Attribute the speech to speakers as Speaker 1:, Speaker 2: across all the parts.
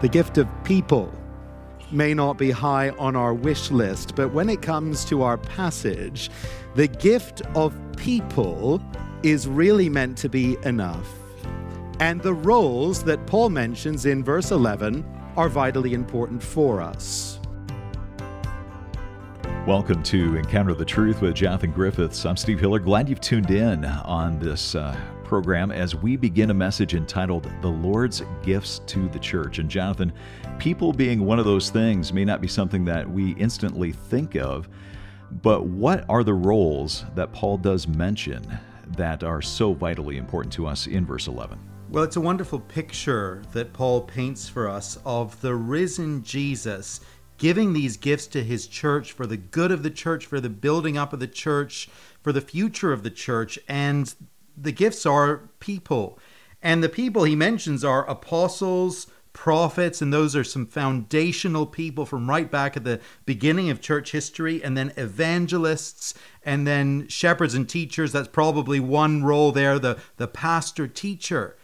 Speaker 1: The gift of people may not be high on our wish list, but when it comes to our passage, the gift of people is really meant to be enough. And the roles that Paul mentions in verse 11 are vitally important for us.
Speaker 2: Welcome to Encounter the Truth with Jonathan Griffiths. I'm Steve Hiller. Glad you've tuned in on this uh, program as we begin a message entitled The Lord's Gifts to the Church. And Jonathan, people being one of those things may not be something that we instantly think of, but what are the roles that Paul does mention that are so vitally important to us in verse 11?
Speaker 1: Well, it's a wonderful picture that Paul paints for us of the risen Jesus giving these gifts to his church for the good of the church, for the building up of the church, for the future of the church. And the gifts are people. And the people he mentions are apostles, prophets, and those are some foundational people from right back at the beginning of church history, and then evangelists, and then shepherds and teachers. That's probably one role there, the, the pastor teacher.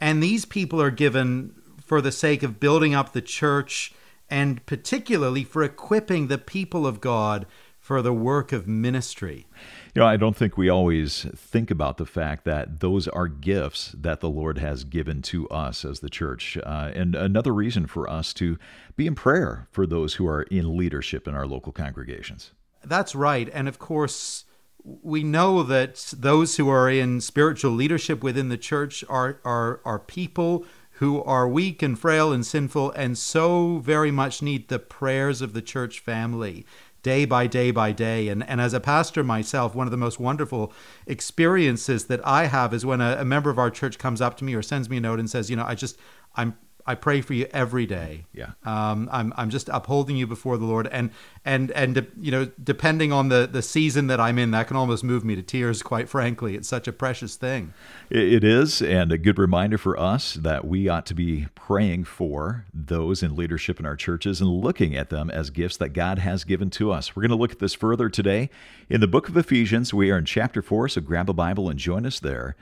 Speaker 1: And these people are given for the sake of building up the church and particularly for equipping the people of God for the work of ministry.
Speaker 2: You know, I don't think we always think about the fact that those are gifts that the Lord has given to us as the church. Uh, and another reason for us to be in prayer for those who are in leadership in our local congregations.
Speaker 1: That's right. And of course, we know that those who are in spiritual leadership within the church are, are, are people who are weak and frail and sinful and so very much need the prayers of the church family day by day by day. And, and as a pastor myself, one of the most wonderful experiences that I have is when a, a member of our church comes up to me or sends me a note and says, you know, I just, I'm I pray for you every day.
Speaker 2: Yeah.
Speaker 1: Um, I'm, I'm just upholding you before the Lord, and and and you know, depending on the the season that I'm in, that can almost move me to tears. Quite frankly, it's such a precious thing.
Speaker 2: It is, and a good reminder for us that we ought to be praying for those in leadership in our churches and looking at them as gifts that God has given to us. We're going to look at this further today in the book of Ephesians. We are in chapter four, so grab a Bible and join us there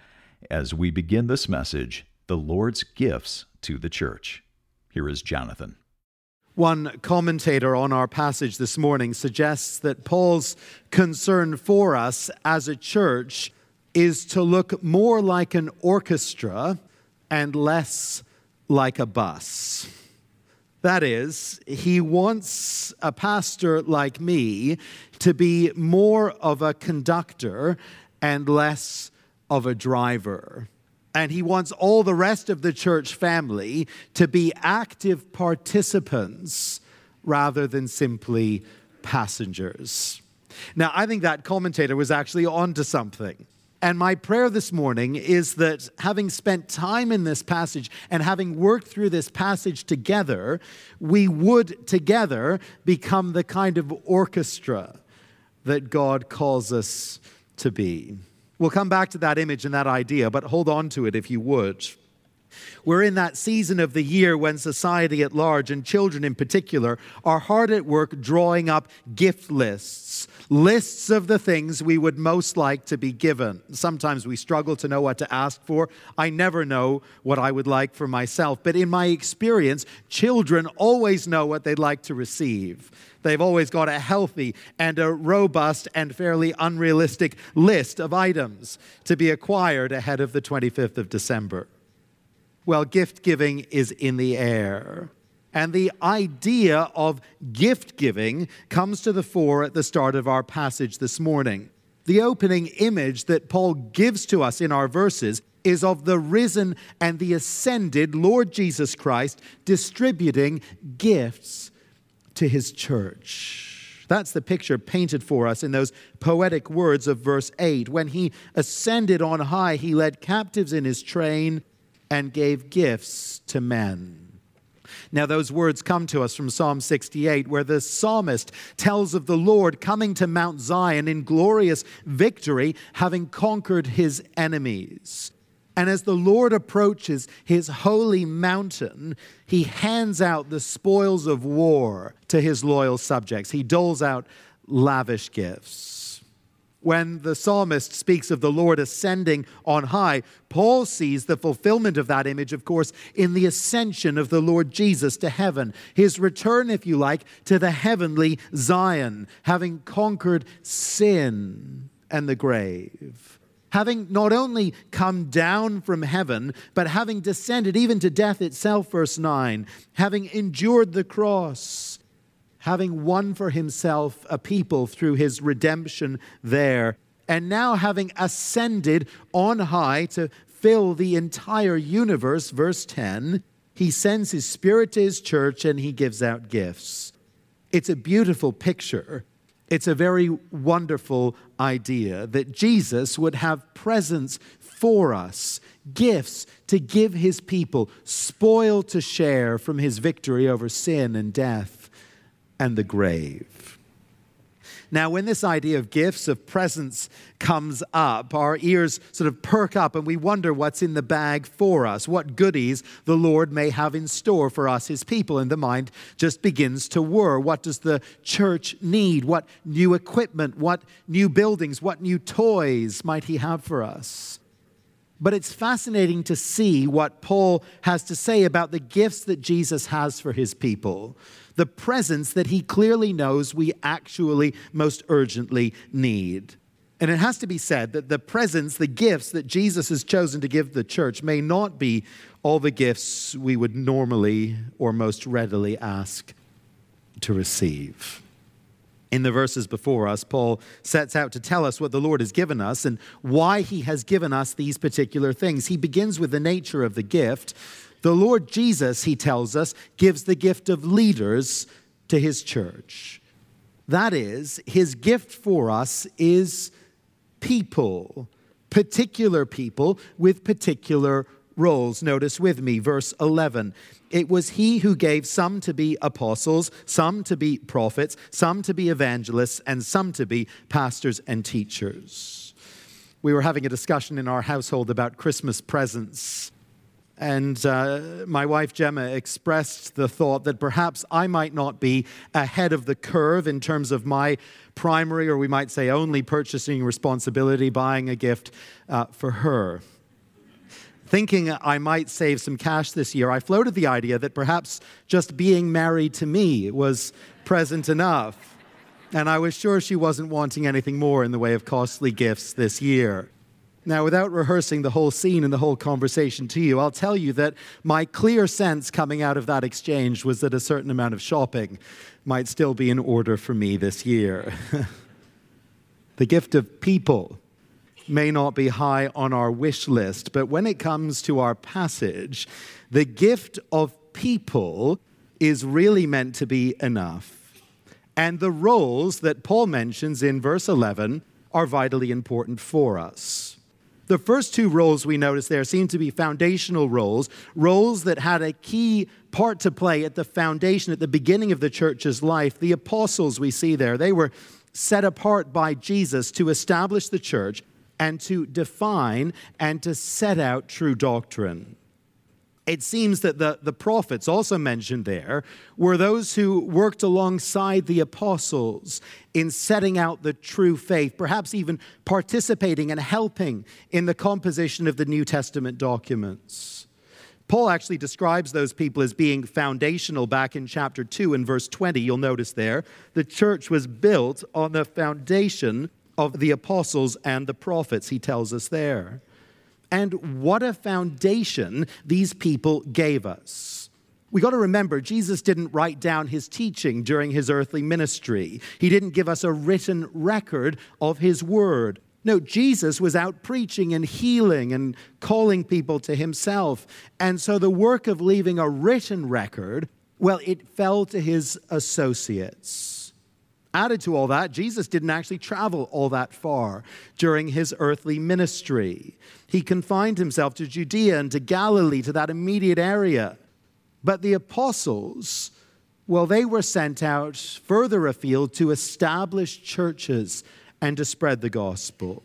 Speaker 2: as we begin this message the Lord's gifts to the church. Here is Jonathan.
Speaker 1: One commentator on our passage this morning suggests that Paul's concern for us as a church is to look more like an orchestra and less like a bus. That is, he wants a pastor like me to be more of a conductor and less of a driver and he wants all the rest of the church family to be active participants rather than simply passengers. Now, I think that commentator was actually onto something. And my prayer this morning is that having spent time in this passage and having worked through this passage together, we would together become the kind of orchestra that God calls us to be. We'll come back to that image and that idea, but hold on to it if you would. We're in that season of the year when society at large, and children in particular, are hard at work drawing up gift lists, lists of the things we would most like to be given. Sometimes we struggle to know what to ask for. I never know what I would like for myself, but in my experience, children always know what they'd like to receive. They've always got a healthy and a robust and fairly unrealistic list of items to be acquired ahead of the 25th of December. Well, gift giving is in the air. And the idea of gift giving comes to the fore at the start of our passage this morning. The opening image that Paul gives to us in our verses is of the risen and the ascended Lord Jesus Christ distributing gifts to his church. That's the picture painted for us in those poetic words of verse 8. When he ascended on high, he led captives in his train and gave gifts to men. Now, those words come to us from Psalm 68, where the psalmist tells of the Lord coming to Mount Zion in glorious victory, having conquered his enemies. And as the Lord approaches his holy mountain, he hands out the spoils of war to his loyal subjects. He doles out lavish gifts. when the psalmist speaks of the Lord ascending on high, Paul sees the fulfillment of that image, of course, in the ascension of the Lord Jesus to heaven, his return, if you like, to the heavenly Zion, having conquered sin and the grave. Having not only come down from heaven, but having descended even to death itself, verse 9, having endured the cross having won for himself a people through his redemption there, and now having ascended on high to fill the entire universe, verse 10, he sends his spirit to his church and he gives out gifts. It's a beautiful picture. It's a very wonderful idea that Jesus would have presents for us, gifts to give his people, spoil to share from his victory over sin and death and the grave. Now, when this idea of gifts, of presents comes up, our ears sort of perk up and we wonder what's in the bag for us, what goodies the Lord may have in store for us, his people, and the mind just begins to whir. What does the church need? What new equipment? What new buildings? What new toys might he have for us? But it's fascinating to see what Paul has to say about the gifts that Jesus has for his people the presence that he clearly knows we actually most urgently need. And it has to be said that the presence, the gifts that Jesus has chosen to give the church may not be all the gifts we would normally or most readily ask to receive. In the verses before us, Paul sets out to tell us what the Lord has given us and why he has given us these particular things. He begins with the nature of the gift, the Lord Jesus, he tells us, gives the gift of leaders to his church. That is, his gift for us is people, particular people with particular roles. Notice with me, verse 11. It was he who gave some to be apostles, some to be prophets, some to be evangelists, and some to be pastors and teachers. We were having a discussion in our household about Christmas presents and uh, my wife Gemma expressed the thought that perhaps I might not be ahead of the curve in terms of my primary, or we might say only purchasing responsibility, buying a gift uh, for her. Thinking I might save some cash this year, I floated the idea that perhaps just being married to me was present enough. And I was sure she wasn't wanting anything more in the way of costly gifts this year. Now, without rehearsing the whole scene and the whole conversation to you, I'll tell you that my clear sense coming out of that exchange was that a certain amount of shopping might still be in order for me this year. the gift of people may not be high on our wish list, but when it comes to our passage, the gift of people is really meant to be enough. And the roles that Paul mentions in verse 11 are vitally important for us. The first two roles we notice there seem to be foundational roles, roles that had a key part to play at the foundation, at the beginning of the church's life. The apostles we see there, they were set apart by Jesus to establish the church and to define and to set out true doctrine it seems that the, the prophets, also mentioned there, were those who worked alongside the apostles in setting out the true faith, perhaps even participating and helping in the composition of the New Testament documents. Paul actually describes those people as being foundational back in chapter 2 and verse 20. You'll notice there, the church was built on the foundation of the apostles and the prophets, he tells us there. And what a foundation these people gave us. We got to remember, Jesus didn't write down his teaching during his earthly ministry. He didn't give us a written record of his word. No, Jesus was out preaching and healing and calling people to himself. And so the work of leaving a written record, well, it fell to his associates. Added to all that, Jesus didn't actually travel all that far during his earthly ministry. He confined himself to Judea and to Galilee, to that immediate area. But the apostles, well, they were sent out further afield to establish churches and to spread the gospel.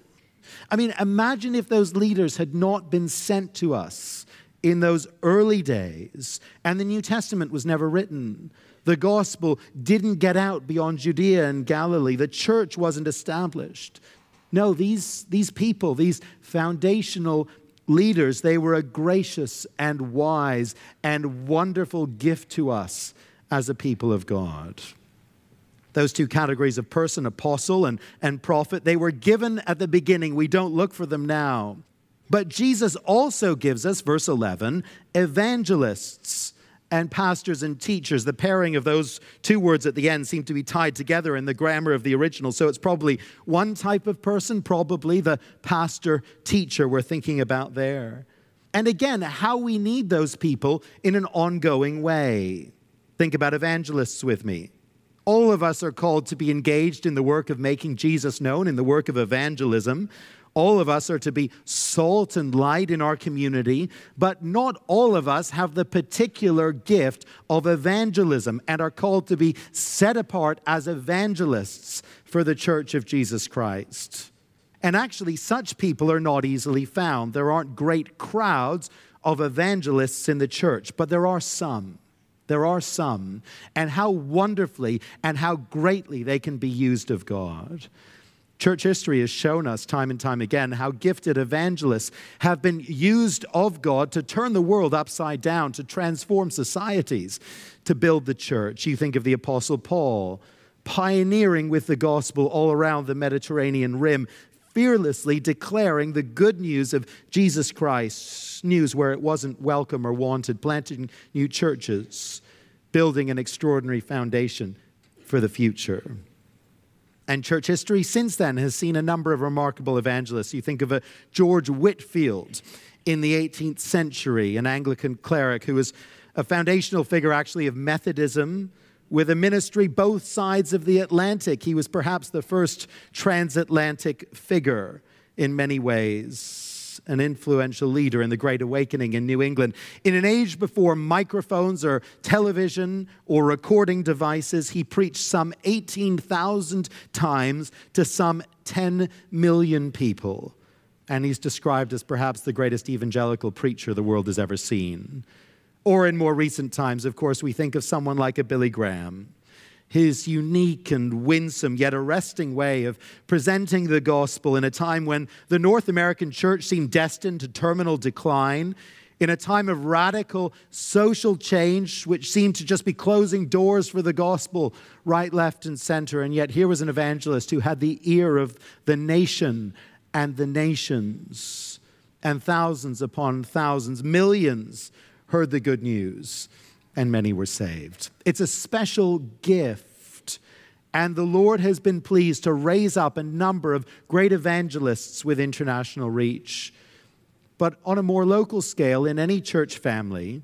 Speaker 1: I mean, imagine if those leaders had not been sent to us in those early days and the New Testament was never written. The gospel didn't get out beyond Judea and Galilee. The church wasn't established. No, these, these people, these foundational leaders, they were a gracious and wise and wonderful gift to us as a people of God. Those two categories of person, apostle and, and prophet, they were given at the beginning. We don't look for them now. But Jesus also gives us, verse 11, evangelists and pastors and teachers. The pairing of those two words at the end seem to be tied together in the grammar of the original. So it's probably one type of person, probably the pastor teacher we're thinking about there. And again, how we need those people in an ongoing way. Think about evangelists with me. All of us are called to be engaged in the work of making Jesus known, in the work of evangelism. All of us are to be salt and light in our community, but not all of us have the particular gift of evangelism and are called to be set apart as evangelists for the church of Jesus Christ. And actually, such people are not easily found. There aren't great crowds of evangelists in the church, but there are some. There are some, and how wonderfully and how greatly they can be used of God. Church history has shown us time and time again how gifted evangelists have been used of God to turn the world upside down, to transform societies, to build the church. You think of the Apostle Paul, pioneering with the gospel all around the Mediterranean rim, fearlessly declaring the good news of Jesus Christ, news where it wasn't welcome or wanted, planting new churches, building an extraordinary foundation for the future. And church history since then has seen a number of remarkable evangelists. You think of a George Whitefield in the 18th century, an Anglican cleric who was a foundational figure actually of Methodism with a ministry both sides of the Atlantic. He was perhaps the first transatlantic figure in many ways an influential leader in the Great Awakening in New England. In an age before microphones or television or recording devices, he preached some 18,000 times to some 10 million people. And he's described as perhaps the greatest evangelical preacher the world has ever seen. Or in more recent times, of course, we think of someone like a Billy Graham his unique and winsome yet arresting way of presenting the gospel in a time when the North American church seemed destined to terminal decline, in a time of radical social change, which seemed to just be closing doors for the gospel right, left, and center. And yet, here was an evangelist who had the ear of the nation and the nations, and thousands upon thousands, millions heard the good news and many were saved. It's a special gift. And the Lord has been pleased to raise up a number of great evangelists with international reach. But on a more local scale, in any church family,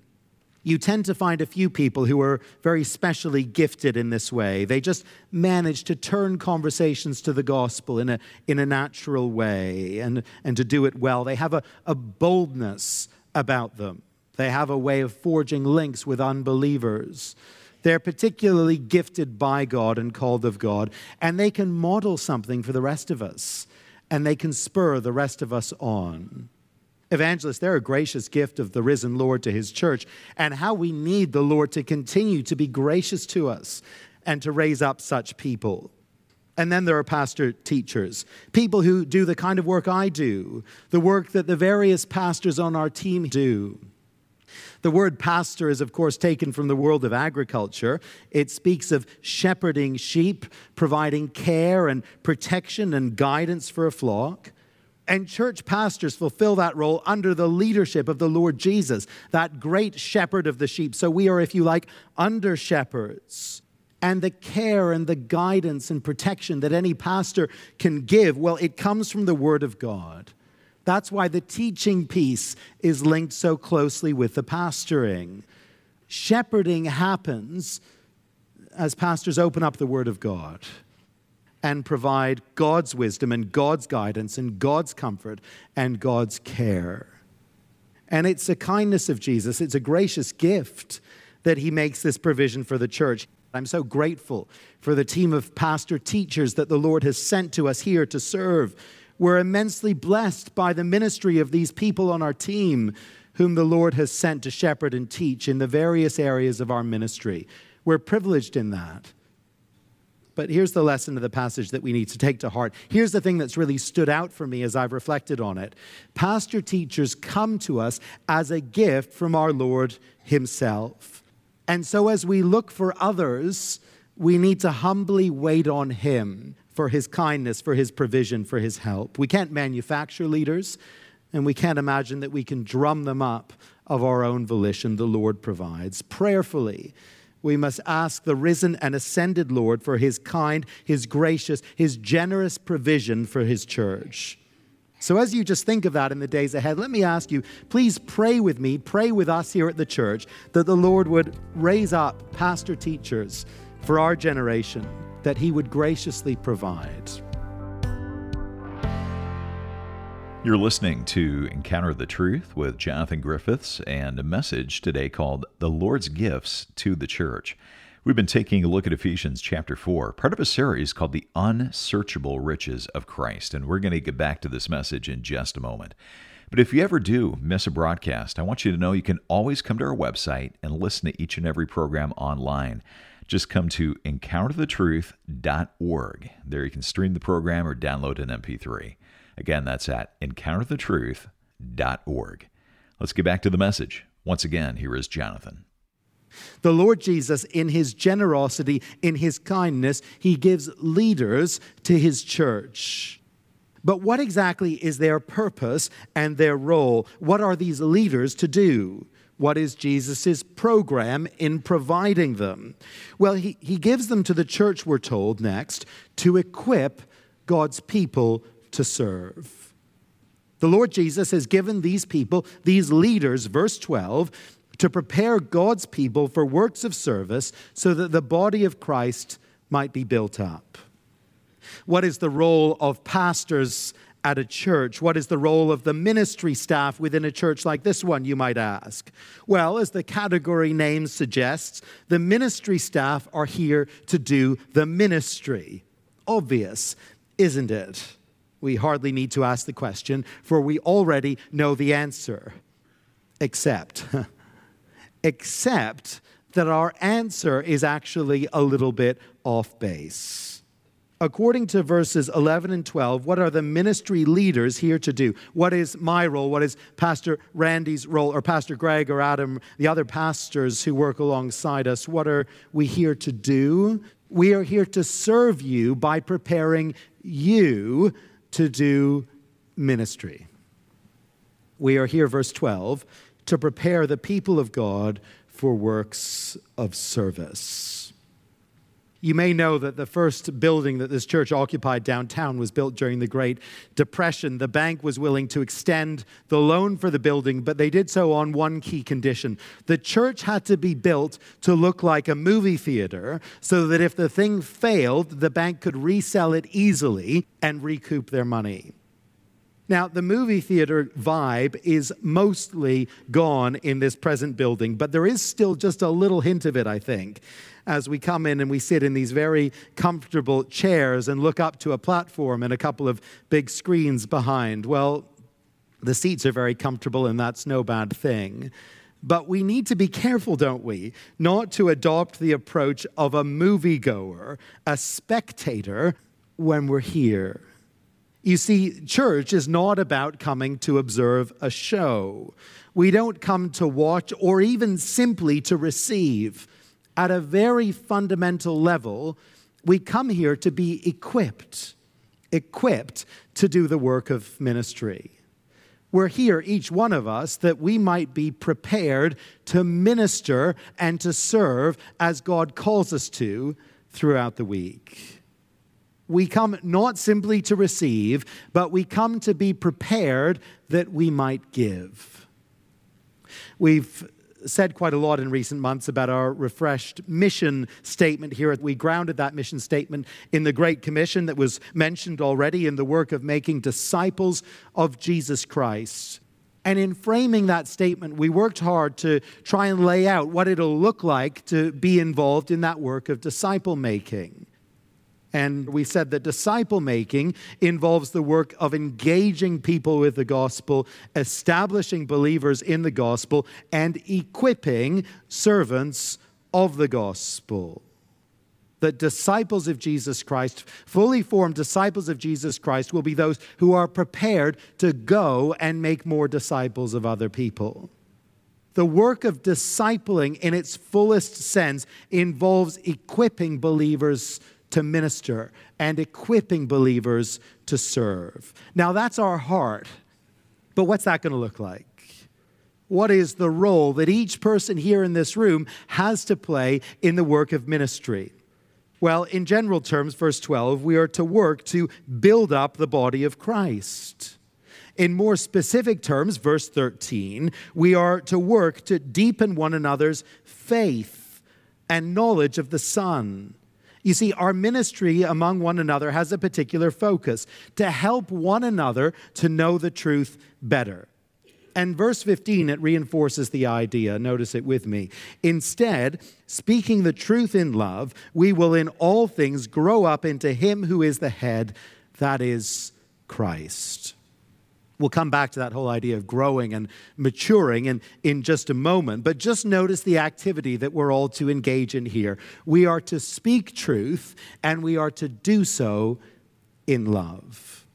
Speaker 1: you tend to find a few people who are very specially gifted in this way. They just manage to turn conversations to the gospel in a, in a natural way and, and to do it well. They have a, a boldness about them. They have a way of forging links with unbelievers. They're particularly gifted by God and called of God, and they can model something for the rest of us, and they can spur the rest of us on. Evangelists, they're a gracious gift of the risen Lord to his church, and how we need the Lord to continue to be gracious to us and to raise up such people. And then there are pastor teachers, people who do the kind of work I do, the work that the various pastors on our team do. The word pastor is, of course, taken from the world of agriculture. It speaks of shepherding sheep, providing care and protection and guidance for a flock. And church pastors fulfill that role under the leadership of the Lord Jesus, that great shepherd of the sheep. So we are, if you like, under shepherds. And the care and the guidance and protection that any pastor can give, well, it comes from the Word of God. That's why the teaching piece is linked so closely with the pastoring. Shepherding happens as pastors open up the Word of God and provide God's wisdom and God's guidance and God's comfort and God's care. And it's a kindness of Jesus, it's a gracious gift that He makes this provision for the church. I'm so grateful for the team of pastor teachers that the Lord has sent to us here to serve we're immensely blessed by the ministry of these people on our team, whom the Lord has sent to shepherd and teach in the various areas of our ministry. We're privileged in that. But here's the lesson of the passage that we need to take to heart. Here's the thing that's really stood out for me as I've reflected on it. Pastor teachers come to us as a gift from our Lord Himself. And so as we look for others, we need to humbly wait on Him for His kindness, for His provision, for His help. We can't manufacture leaders, and we can't imagine that we can drum them up of our own volition. The Lord provides. Prayerfully, we must ask the risen and ascended Lord for his kind, his gracious, his generous provision for his church. So, as you just think of that in the days ahead, let me ask you please pray with me, pray with us here at the church that the Lord would raise up pastor teachers for our generation, that he would graciously provide.
Speaker 2: You're listening to Encounter the Truth with Jonathan Griffiths and a message today called The Lord's Gifts to the Church. We've been taking a look at Ephesians chapter 4, part of a series called The Unsearchable Riches of Christ, and we're going to get back to this message in just a moment. But if you ever do miss a broadcast, I want you to know you can always come to our website and listen to each and every program online. Just come to encounterthetruth.org. There you can stream the program or download an MP3. Again, that's at encounterthetruth.org. Let's get back to the message. Once again, here is Jonathan.
Speaker 1: The Lord Jesus, in his generosity, in his kindness, he gives leaders to his church. But what exactly is their purpose and their role? What are these leaders to do? What is Jesus' program in providing them? Well, he, he gives them to the church, we're told next, to equip God's people to serve. The Lord Jesus has given these people, these leaders, verse 12, to prepare God's people for works of service so that the body of Christ might be built up. What is the role of pastors at a church? What is the role of the ministry staff within a church like this one, you might ask? Well, as the category name suggests, the ministry staff are here to do the ministry. Obvious, isn't it? We hardly need to ask the question, for we already know the answer. Except, except that our answer is actually a little bit off base. According to verses 11 and 12, what are the ministry leaders here to do? What is my role? What is Pastor Randy's role, or Pastor Greg or Adam, the other pastors who work alongside us? What are we here to do? We are here to serve you by preparing you to do ministry. We are here, verse 12, to prepare the people of God for works of service. You may know that the first building that this church occupied downtown was built during the Great Depression. The bank was willing to extend the loan for the building, but they did so on one key condition. The church had to be built to look like a movie theater so that if the thing failed, the bank could resell it easily and recoup their money. Now, the movie theater vibe is mostly gone in this present building, but there is still just a little hint of it, I think, as we come in and we sit in these very comfortable chairs and look up to a platform and a couple of big screens behind. Well, the seats are very comfortable, and that's no bad thing. But we need to be careful, don't we, not to adopt the approach of a moviegoer, a spectator, when we're here. You see, church is not about coming to observe a show. We don't come to watch or even simply to receive. At a very fundamental level, we come here to be equipped, equipped to do the work of ministry. We're here, each one of us, that we might be prepared to minister and to serve as God calls us to throughout the week we come not simply to receive, but we come to be prepared that we might give. We've said quite a lot in recent months about our refreshed mission statement here. We grounded that mission statement in the Great Commission that was mentioned already in the work of making disciples of Jesus Christ. And in framing that statement, we worked hard to try and lay out what it'll look like to be involved in that work of disciple making. And we said that disciple making involves the work of engaging people with the gospel, establishing believers in the gospel, and equipping servants of the gospel. that disciples of Jesus Christ, fully formed disciples of Jesus Christ, will be those who are prepared to go and make more disciples of other people. The work of discipling in its fullest sense involves equipping believers to minister and equipping believers to serve. Now, that's our heart. But what's that going to look like? What is the role that each person here in this room has to play in the work of ministry? Well, in general terms, verse 12, we are to work to build up the body of Christ. In more specific terms, verse 13, we are to work to deepen one another's faith and knowledge of the Son. You see, our ministry among one another has a particular focus to help one another to know the truth better. And verse 15, it reinforces the idea. Notice it with me. Instead, speaking the truth in love, we will in all things grow up into Him who is the head, that is Christ. We'll come back to that whole idea of growing and maturing in, in just a moment, but just notice the activity that we're all to engage in here. We are to speak truth, and we are to do so in love.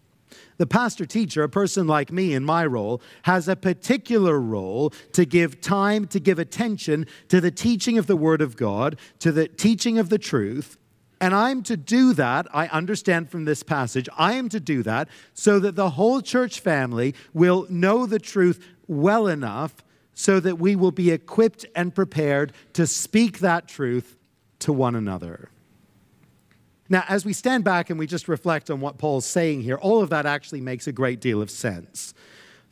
Speaker 1: The pastor teacher, a person like me in my role, has a particular role to give time, to give attention to the teaching of the Word of God, to the teaching of the truth, and I'm to do that, I understand from this passage, I am to do that so that the whole church family will know the truth well enough so that we will be equipped and prepared to speak that truth to one another. Now, as we stand back and we just reflect on what Paul's saying here, all of that actually makes a great deal of sense.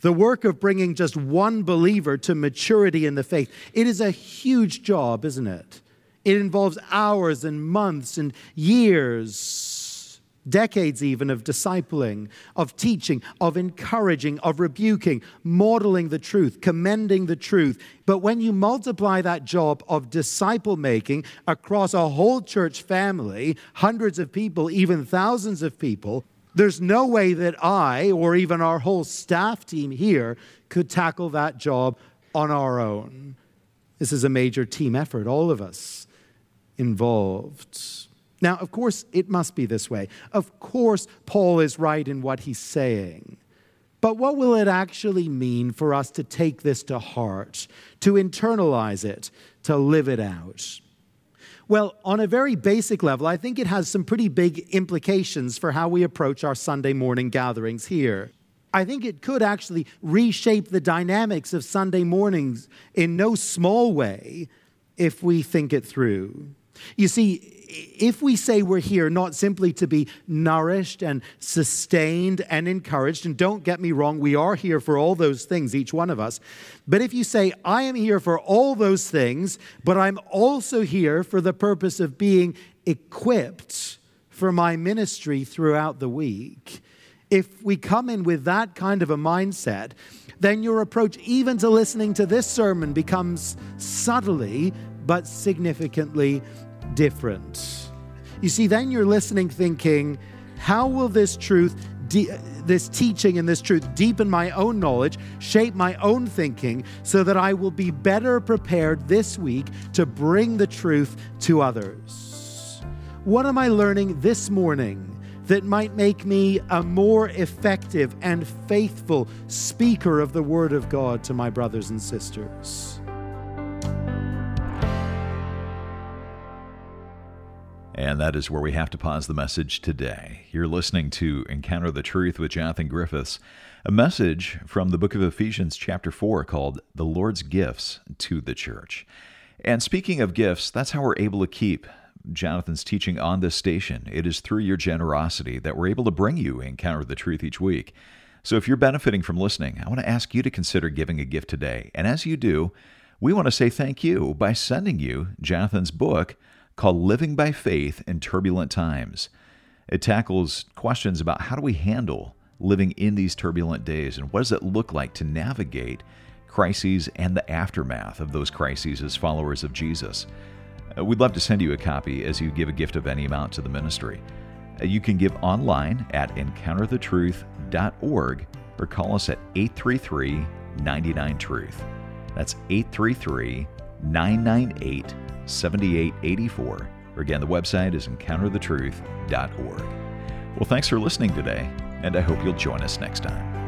Speaker 1: The work of bringing just one believer to maturity in the faith, it is a huge job, isn't it? It involves hours and months and years, decades even, of discipling, of teaching, of encouraging, of rebuking, modeling the truth, commending the truth. But when you multiply that job of disciple making across a whole church family, hundreds of people, even thousands of people, there's no way that I or even our whole staff team here could tackle that job on our own. This is a major team effort, all of us involved. Now, of course, it must be this way. Of course, Paul is right in what he's saying. But what will it actually mean for us to take this to heart, to internalize it, to live it out? Well, on a very basic level, I think it has some pretty big implications for how we approach our Sunday morning gatherings here. I think it could actually reshape the dynamics of Sunday mornings in no small way if we think it through. You see, if we say we're here not simply to be nourished and sustained and encouraged, and don't get me wrong, we are here for all those things, each one of us. But if you say, I am here for all those things, but I'm also here for the purpose of being equipped for my ministry throughout the week, if we come in with that kind of a mindset, then your approach, even to listening to this sermon, becomes subtly but significantly different. You see, then you're listening, thinking, how will this truth, de- this teaching and this truth deepen my own knowledge, shape my own thinking, so that I will be better prepared this week to bring the truth to others? What am I learning this morning? That might make me a more effective and faithful speaker of the Word of God to my brothers and sisters.
Speaker 2: And that is where we have to pause the message today. You're listening to Encounter the Truth with Jonathan Griffiths, a message from the book of Ephesians, chapter 4, called The Lord's Gifts to the Church. And speaking of gifts, that's how we're able to keep Jonathan's teaching on this station. It is through your generosity that we're able to bring you Encounter the Truth each week. So if you're benefiting from listening, I want to ask you to consider giving a gift today. And as you do, we want to say thank you by sending you Jonathan's book called Living by Faith in Turbulent Times. It tackles questions about how do we handle living in these turbulent days and what does it look like to navigate crises and the aftermath of those crises as followers of Jesus. Uh, we'd love to send you a copy as you give a gift of any amount to the ministry. Uh, you can give online at encounterthetruth.org or call us at 833 99 Truth. That's 833 998 7884 Or again, the website is encounterthetruth.org. Well, thanks for listening today, and I hope you'll join us next time.